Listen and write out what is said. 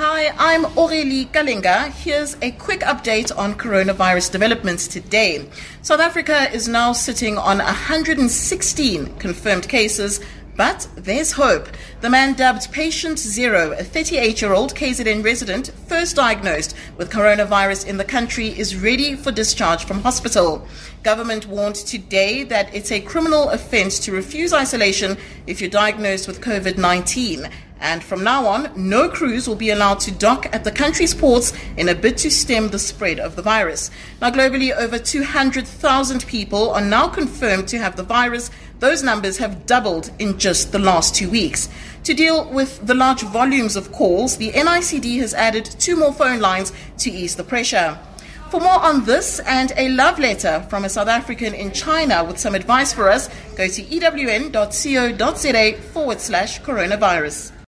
Hi, I'm Aurélie Kalinga. Here's a quick update on coronavirus developments today. South Africa is now sitting on 116 confirmed cases, but there's hope. The man dubbed Patient Zero, a 38 year old KZN resident, first diagnosed with coronavirus in the country, is ready for discharge from hospital. Government warned today that it's a criminal offense to refuse isolation if you're diagnosed with COVID 19. And from now on, no crews will be allowed to dock at the country's ports in a bid to stem the spread of the virus. Now, globally, over 200,000 people are now confirmed to have the virus. Those numbers have doubled in just the last two weeks. To deal with the large volumes of calls, the NICD has added two more phone lines to ease the pressure. For more on this and a love letter from a South African in China with some advice for us, go to ewn.co.za forward slash coronavirus.